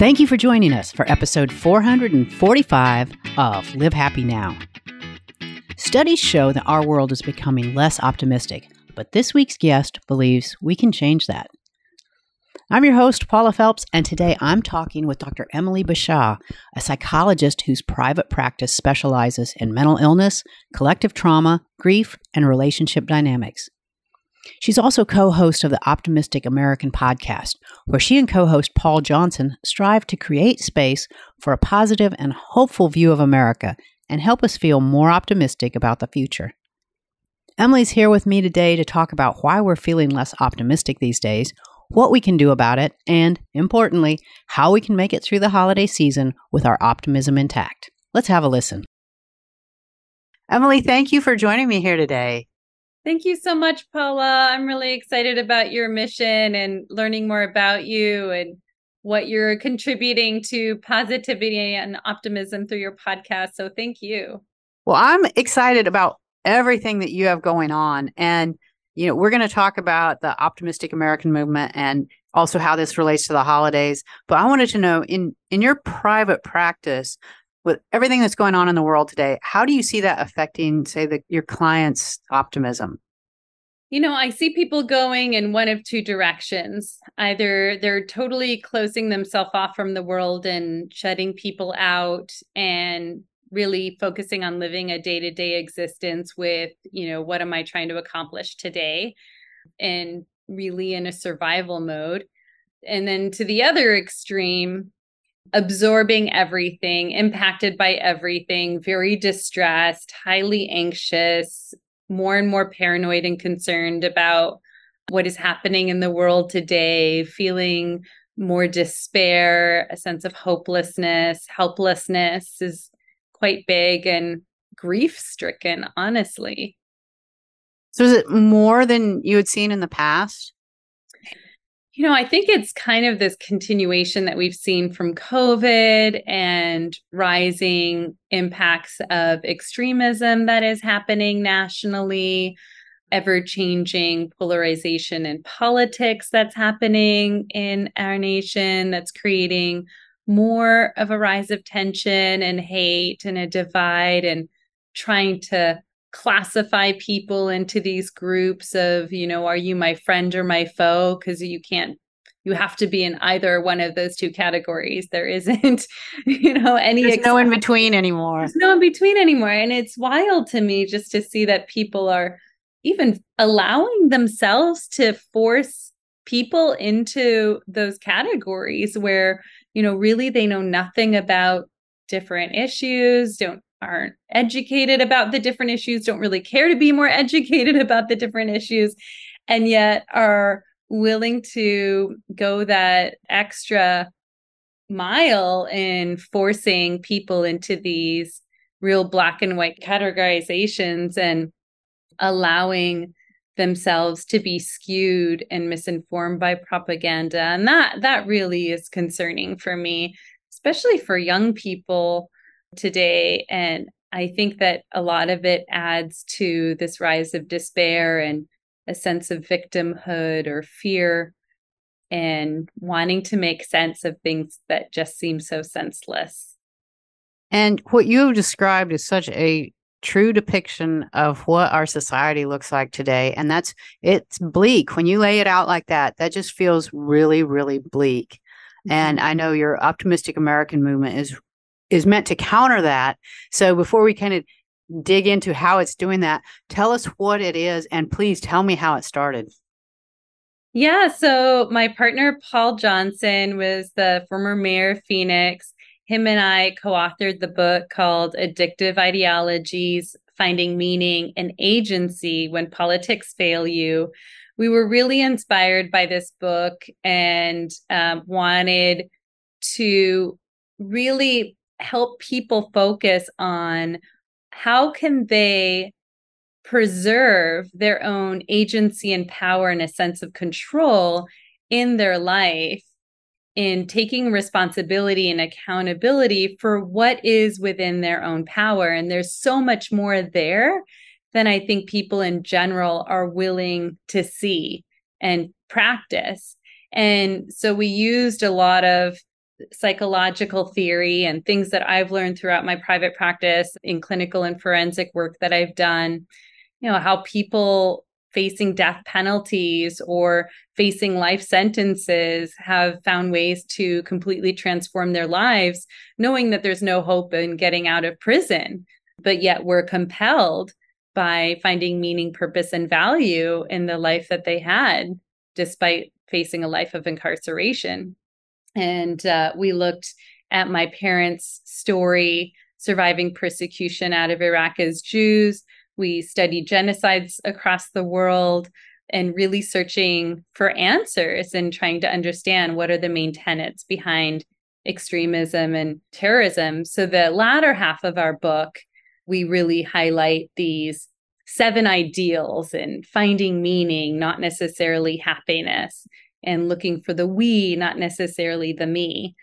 Thank you for joining us for episode 445 of Live Happy Now. Studies show that our world is becoming less optimistic, but this week's guest believes we can change that. I'm your host, Paula Phelps, and today I'm talking with Dr. Emily Bashah, a psychologist whose private practice specializes in mental illness, collective trauma, grief, and relationship dynamics. She's also co host of the Optimistic American podcast, where she and co host Paul Johnson strive to create space for a positive and hopeful view of America and help us feel more optimistic about the future. Emily's here with me today to talk about why we're feeling less optimistic these days, what we can do about it, and, importantly, how we can make it through the holiday season with our optimism intact. Let's have a listen. Emily, thank you for joining me here today. Thank you so much, Paula. I'm really excited about your mission and learning more about you and what you're contributing to positivity and optimism through your podcast. So thank you. Well, I'm excited about everything that you have going on. And you know, we're going to talk about the optimistic American movement and also how this relates to the holidays. But I wanted to know in in your private practice, with everything that's going on in the world today, how do you see that affecting, say, the, your clients' optimism? You know, I see people going in one of two directions. Either they're totally closing themselves off from the world and shutting people out and really focusing on living a day-to-day existence with you know what am i trying to accomplish today and really in a survival mode and then to the other extreme absorbing everything impacted by everything very distressed highly anxious more and more paranoid and concerned about what is happening in the world today feeling more despair a sense of hopelessness helplessness is quite big and grief stricken, honestly. So is it more than you had seen in the past? You know, I think it's kind of this continuation that we've seen from COVID and rising impacts of extremism that is happening nationally, ever changing polarization in politics that's happening in our nation, that's creating more of a rise of tension and hate and a divide and trying to classify people into these groups of you know are you my friend or my foe? Because you can't you have to be in either one of those two categories. There isn't you know any there's no in between anymore. There's no in between anymore and it's wild to me just to see that people are even allowing themselves to force people into those categories where you know really they know nothing about different issues don't aren't educated about the different issues don't really care to be more educated about the different issues and yet are willing to go that extra mile in forcing people into these real black and white categorizations and allowing themselves to be skewed and misinformed by propaganda. And that that really is concerning for me especially for young people today and i think that a lot of it adds to this rise of despair and a sense of victimhood or fear and wanting to make sense of things that just seem so senseless. And what you have described is such a true depiction of what our society looks like today and that's it's bleak. When you lay it out like that that just feels really really bleak. Mm-hmm. and i know your optimistic american movement is is meant to counter that. So before we kind of dig into how it's doing that tell us what it is and please tell me how it started. Yeah so my partner paul johnson was the former mayor of phoenix. Him and I co authored the book called Addictive Ideologies Finding Meaning and Agency When Politics Fail You. We were really inspired by this book and um, wanted to really help people focus on how can they preserve their own agency and power and a sense of control in their life in taking responsibility and accountability for what is within their own power. And there's so much more there than I think people in general are willing to see and practice. And so we used a lot of psychological theory and things that I've learned throughout my private practice in clinical and forensic work that I've done, you know, how people facing death penalties or facing life sentences have found ways to completely transform their lives, knowing that there's no hope in getting out of prison, but yet we're compelled by finding meaning, purpose, and value in the life that they had, despite facing a life of incarceration. And uh, we looked at my parents' story surviving persecution out of Iraq as Jews we studied genocides across the world and really searching for answers and trying to understand what are the main tenets behind extremism and terrorism. So, the latter half of our book, we really highlight these seven ideals and finding meaning, not necessarily happiness, and looking for the we, not necessarily the me.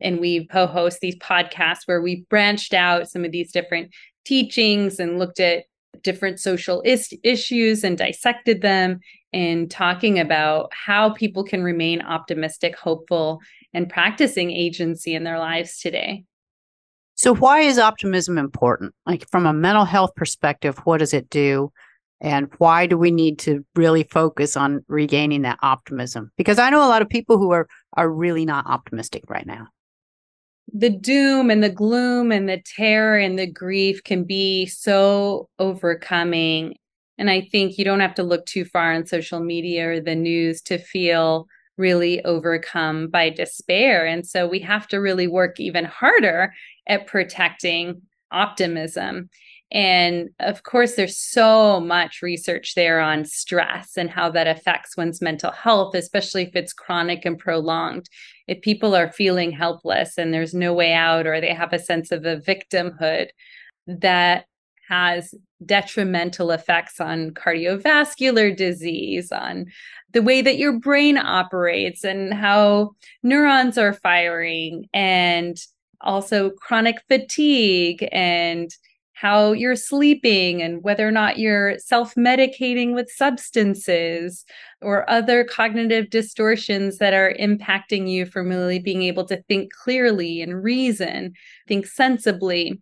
And we co host these podcasts where we branched out some of these different teachings and looked at different social is- issues and dissected them and talking about how people can remain optimistic, hopeful, and practicing agency in their lives today. So, why is optimism important? Like, from a mental health perspective, what does it do? And why do we need to really focus on regaining that optimism? Because I know a lot of people who are are really not optimistic right now the doom and the gloom and the terror and the grief can be so overcoming. And I think you don't have to look too far on social media or the news to feel really overcome by despair. And so we have to really work even harder at protecting optimism. And of course, there's so much research there on stress and how that affects one's mental health, especially if it's chronic and prolonged. If people are feeling helpless and there's no way out, or they have a sense of a victimhood, that has detrimental effects on cardiovascular disease, on the way that your brain operates and how neurons are firing, and also chronic fatigue and how you're sleeping and whether or not you're self medicating with substances or other cognitive distortions that are impacting you from really being able to think clearly and reason, think sensibly.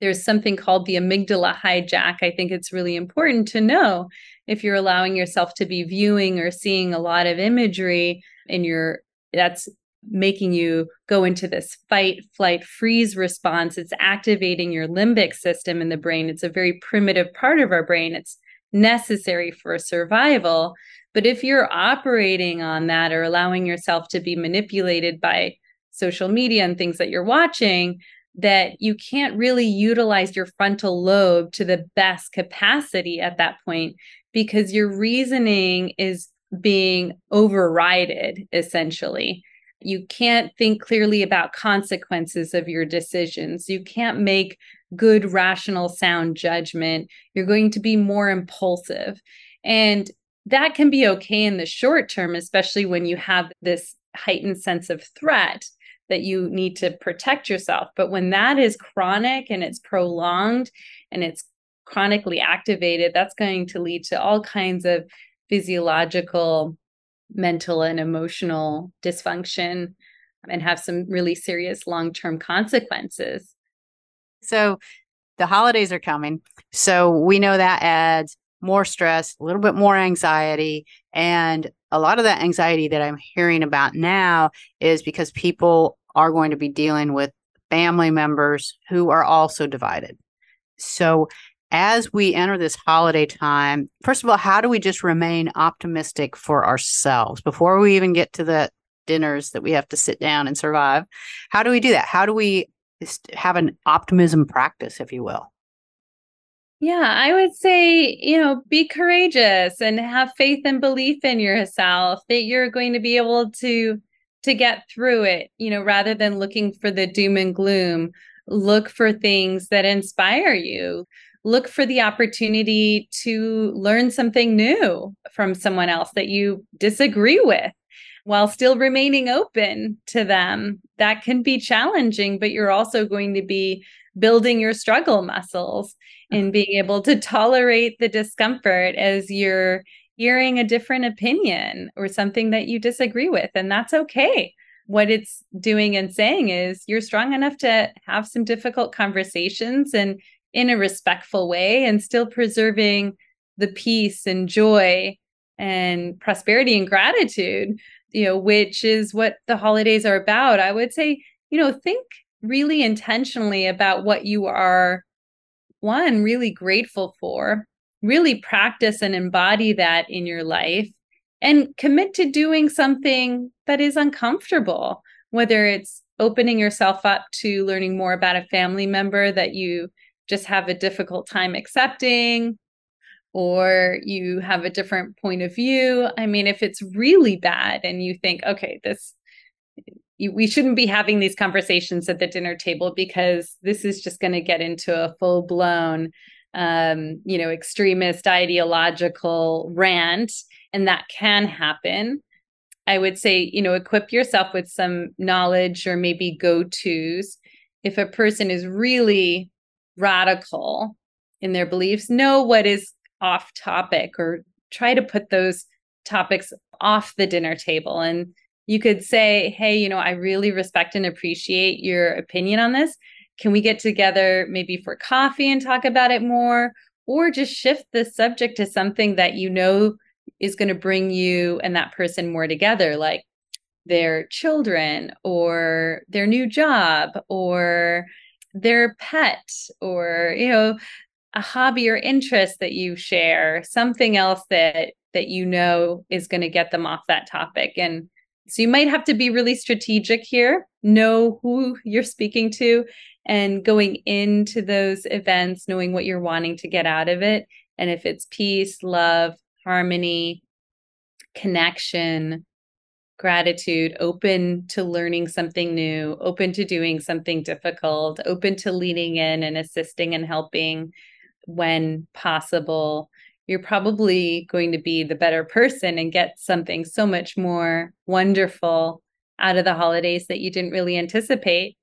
There's something called the amygdala hijack. I think it's really important to know if you're allowing yourself to be viewing or seeing a lot of imagery and you're that's making you go into this fight, flight, freeze response. It's activating your limbic system in the brain. It's a very primitive part of our brain. It's necessary for survival. But if you're operating on that or allowing yourself to be manipulated by social media and things that you're watching, that you can't really utilize your frontal lobe to the best capacity at that point because your reasoning is being overrided essentially you can't think clearly about consequences of your decisions. You can't make good, rational, sound judgment. You're going to be more impulsive. And that can be okay in the short term, especially when you have this heightened sense of threat that you need to protect yourself. But when that is chronic and it's prolonged and it's chronically activated, that's going to lead to all kinds of physiological mental and emotional dysfunction and have some really serious long term consequences. So the holidays are coming. So we know that adds more stress, a little bit more anxiety. And a lot of that anxiety that I'm hearing about now is because people are going to be dealing with family members who are also divided. So as we enter this holiday time, first of all, how do we just remain optimistic for ourselves before we even get to the dinners that we have to sit down and survive? How do we do that? How do we have an optimism practice, if you will? Yeah, I would say, you know, be courageous and have faith and belief in yourself that you're going to be able to to get through it, you know, rather than looking for the doom and gloom, look for things that inspire you look for the opportunity to learn something new from someone else that you disagree with while still remaining open to them. That can be challenging, but you're also going to be building your struggle muscles and mm-hmm. being able to tolerate the discomfort as you're hearing a different opinion or something that you disagree with. And that's okay. what it's doing and saying is you're strong enough to have some difficult conversations and in a respectful way and still preserving the peace and joy and prosperity and gratitude you know which is what the holidays are about. I would say you know think really intentionally about what you are one really grateful for really practice and embody that in your life and commit to doing something that is uncomfortable whether it's opening yourself up to learning more about a family member that you just have a difficult time accepting or you have a different point of view. I mean, if it's really bad and you think, okay, this, we shouldn't be having these conversations at the dinner table because this is just going to get into a full blown, um, you know, extremist ideological rant, and that can happen. I would say, you know, equip yourself with some knowledge or maybe go tos. If a person is really radical in their beliefs, know what is off topic or try to put those topics off the dinner table. And you could say, hey, you know, I really respect and appreciate your opinion on this. Can we get together maybe for coffee and talk about it more? Or just shift the subject to something that you know is going to bring you and that person more together, like their children or their new job or their pet or you know a hobby or interest that you share something else that that you know is going to get them off that topic. And so you might have to be really strategic here know who you're speaking to and going into those events knowing what you're wanting to get out of it. And if it's peace love harmony connection gratitude, open to learning something new, open to doing something difficult, open to leaning in and assisting and helping when possible. You're probably going to be the better person and get something so much more wonderful out of the holidays that you didn't really anticipate.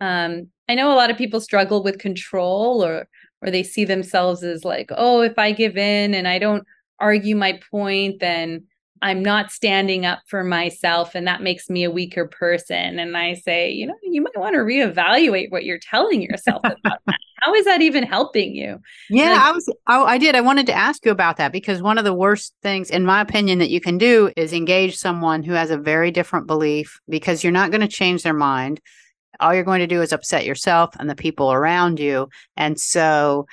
Um, I know a lot of people struggle with control or or they see themselves as like, oh, if I give in and I don't argue my point, then I'm not standing up for myself and that makes me a weaker person. And I say, you know, you might want to reevaluate what you're telling yourself about that. How is that even helping you? Yeah, like, I was, oh, I did. I wanted to ask you about that because one of the worst things, in my opinion, that you can do is engage someone who has a very different belief because you're not going to change their mind. All you're going to do is upset yourself and the people around you. And so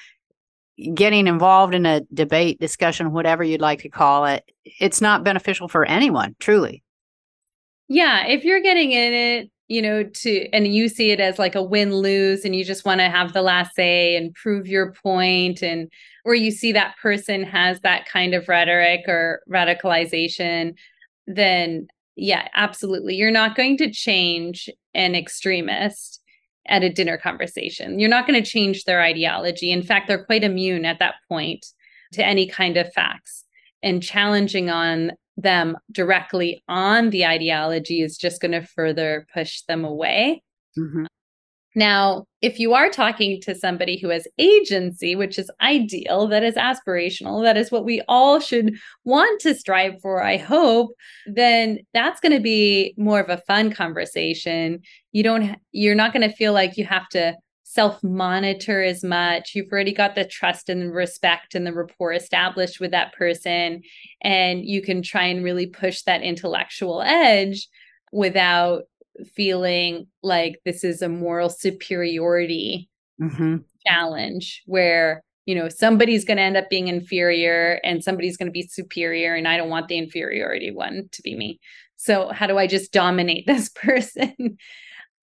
getting involved in a debate, discussion, whatever you'd like to call it, it's not beneficial for anyone, truly. Yeah, if you're getting in it, you know, to and you see it as like a win lose and you just want to have the last say and prove your point and or you see that person has that kind of rhetoric or radicalization, then yeah, absolutely. You're not going to change an extremist at a dinner conversation. You're not going to change their ideology. In fact, they're quite immune at that point to any kind of facts. And challenging on them directly on the ideology is just going to further push them away. Mm-hmm. Now, if you are talking to somebody who has agency, which is ideal, that is aspirational, that is what we all should want to strive for, I hope, then that's going to be more of a fun conversation. You don't you're not going to feel like you have to self monitor as much. You've already got the trust and respect and the rapport established with that person and you can try and really push that intellectual edge without feeling like this is a moral superiority mm-hmm. challenge where you know somebody's going to end up being inferior and somebody's going to be superior and i don't want the inferiority one to be me. So how do i just dominate this person?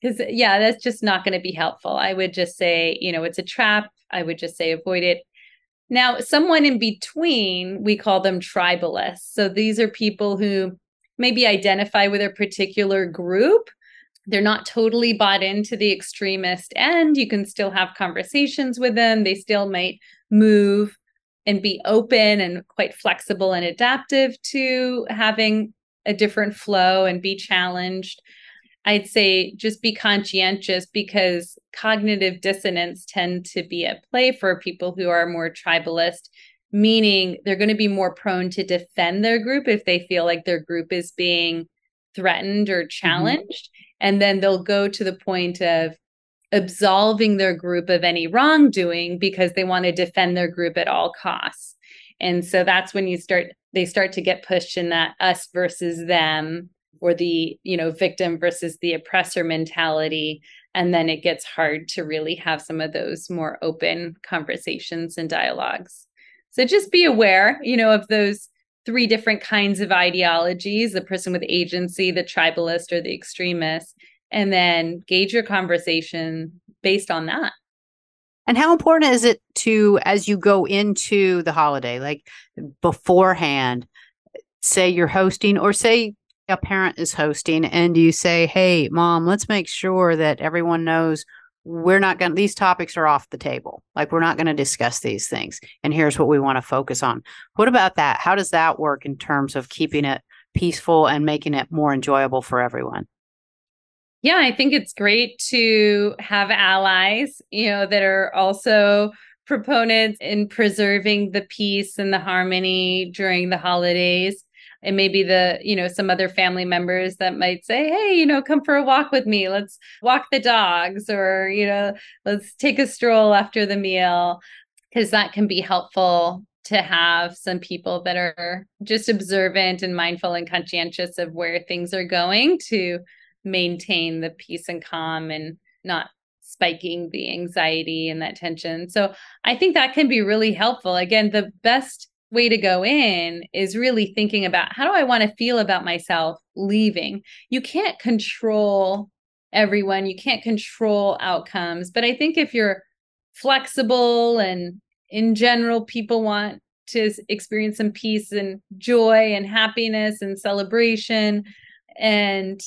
Because yeah that's just not going to be helpful. I would just say you know it's a trap. I would just say avoid it. Now someone in between we call them tribalists. So these are people who maybe identify with a particular group they're not totally bought into the extremist end. You can still have conversations with them. They still might move and be open and quite flexible and adaptive to having a different flow and be challenged. I'd say just be conscientious because cognitive dissonance tend to be at play for people who are more tribalist, meaning they're going to be more prone to defend their group if they feel like their group is being threatened or mm-hmm. challenged. Mm-hmm. And then they'll go to the point of absolving their group of any wrongdoing because they want to defend their group at all costs. And so that's when you start, they start to get pushed in that us versus them or the, you know, victim versus the oppressor mentality. And then it gets hard to really have some of those more open conversations and dialogues. So just be aware, you know, of those three different kinds of ideologies the person with agency, the tribalist, or the extremist, and then gauge your conversation based on that. And how important is it to, as you go into the holiday, like beforehand, say you're hosting or say a parent is hosting and you say, Hey, mom, let's make sure that everyone knows we're not going to, these topics are off the table. Like, we're not going to discuss these things. And here's what we want to focus on. What about that? How does that work in terms of keeping it peaceful and making it more enjoyable for everyone? Yeah, I think it's great to have allies, you know, that are also proponents in preserving the peace and the harmony during the holidays and maybe the you know some other family members that might say hey you know come for a walk with me let's walk the dogs or you know let's take a stroll after the meal because that can be helpful to have some people that are just observant and mindful and conscientious of where things are going to maintain the peace and calm and not spiking the anxiety and that tension. So I think that can be really helpful. Again, the best way to go in is really thinking about how do I want to feel about myself leaving? You can't control everyone, you can't control outcomes. But I think if you're flexible and in general, people want to experience some peace and joy and happiness and celebration and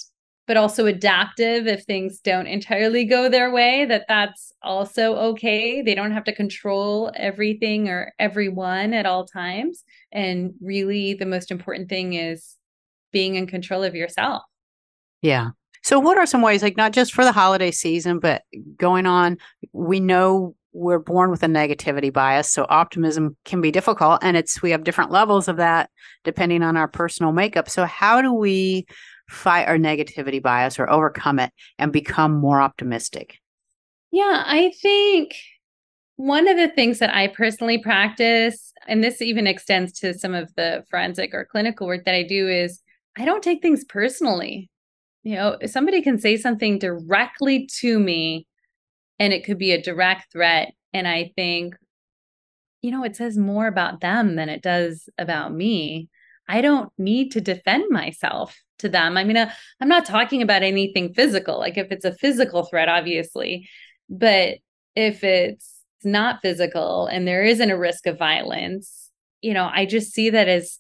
but also adaptive if things don't entirely go their way that that's also okay. They don't have to control everything or everyone at all times. And really the most important thing is being in control of yourself. Yeah. So what are some ways like not just for the holiday season but going on we know we're born with a negativity bias so optimism can be difficult and it's we have different levels of that depending on our personal makeup. So how do we fight our negativity bias or overcome it and become more optimistic? Yeah, I think one of the things that I personally practice, and this even extends to some of the forensic or clinical work that I do, is I don't take things personally. You know, somebody can say something directly to me and it could be a direct threat. And I think, you know, it says more about them than it does about me. I don't need to defend myself to them. I mean, uh, I'm not talking about anything physical, like if it's a physical threat, obviously, but if it's not physical and there isn't a risk of violence, you know, I just see that as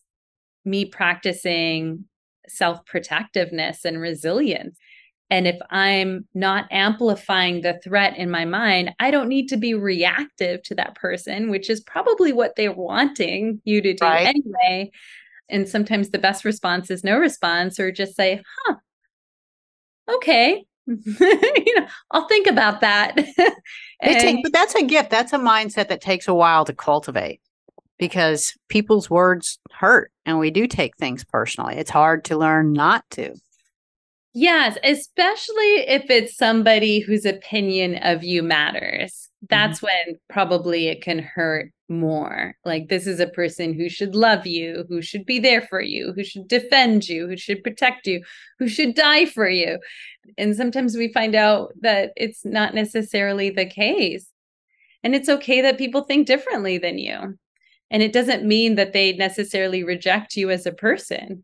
me practicing self protectiveness and resilience. And if I'm not amplifying the threat in my mind, I don't need to be reactive to that person, which is probably what they're wanting you to do right. anyway and sometimes the best response is no response or just say huh okay. You know i'll think about that. And, take, but that's a gift. That's a mindset that takes a while to cultivate because people's words hurt and we do take things personally. It's hard to learn not to yes especially if it's somebody whose opinion of you matters that's mm-hmm. when probably it can hurt more. Like, this is a person who should love you, who should be there for you, who should defend you, who should protect you, who should die for you. And sometimes we find out that it's not necessarily the case. And it's okay that people think differently than you. And it doesn't mean that they necessarily reject you as a person.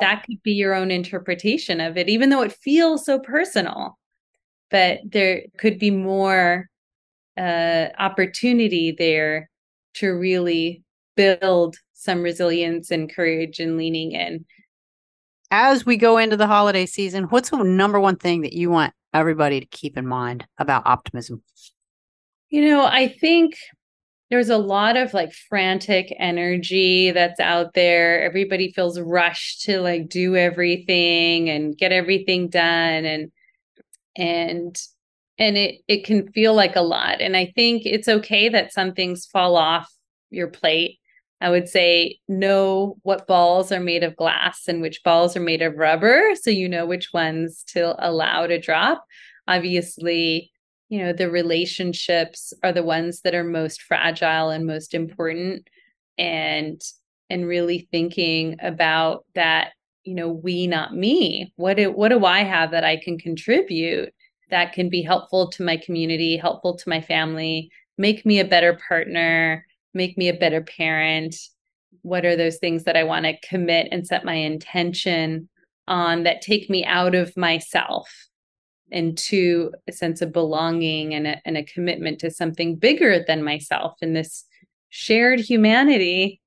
That could be your own interpretation of it, even though it feels so personal. But there could be more uh, opportunity there to really build some resilience and courage and leaning in. As we go into the holiday season, what's the number one thing that you want everybody to keep in mind about optimism? You know, I think there's a lot of like frantic energy that's out there. Everybody feels rushed to like do everything and get everything done and and and it it can feel like a lot and i think it's okay that some things fall off your plate I would say know what balls are made of glass and which balls are made of rubber so you know which ones to allow to drop. Obviously, you know, the relationships are the ones that are most fragile and most important and and really thinking about that, you know, we not me. What do, what do I have that I can contribute that can be helpful to my community, helpful to my family, make me a better partner, make me a better parent? What are those things that I want to commit and set my intention on that take me out of myself into a sense of belonging and a, and a commitment to something bigger than myself in this shared humanity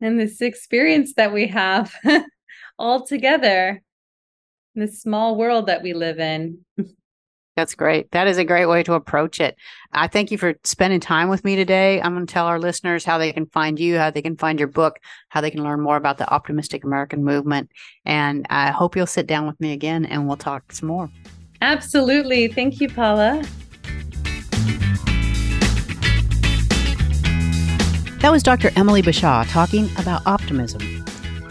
and this experience that we have all together in this small world that we live in. That's great. That is a great way to approach it. I thank you for spending time with me today. I'm going to tell our listeners how they can find you, how they can find your book, how they can learn more about the optimistic American movement. And I hope you'll sit down with me again and we'll talk some more. Absolutely. Thank you, Paula. That was Dr. Emily Bashah talking about optimism.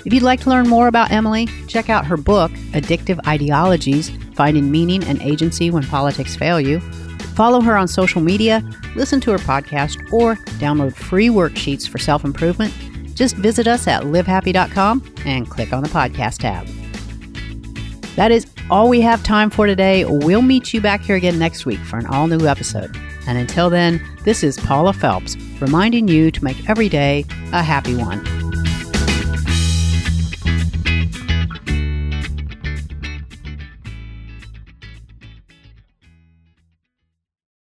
If you'd like to learn more about Emily, check out her book, Addictive Ideologies Finding Meaning and Agency When Politics Fail You. Follow her on social media, listen to her podcast, or download free worksheets for self improvement. Just visit us at livehappy.com and click on the podcast tab. That is all we have time for today. We'll meet you back here again next week for an all new episode. And until then, this is Paula Phelps reminding you to make every day a happy one.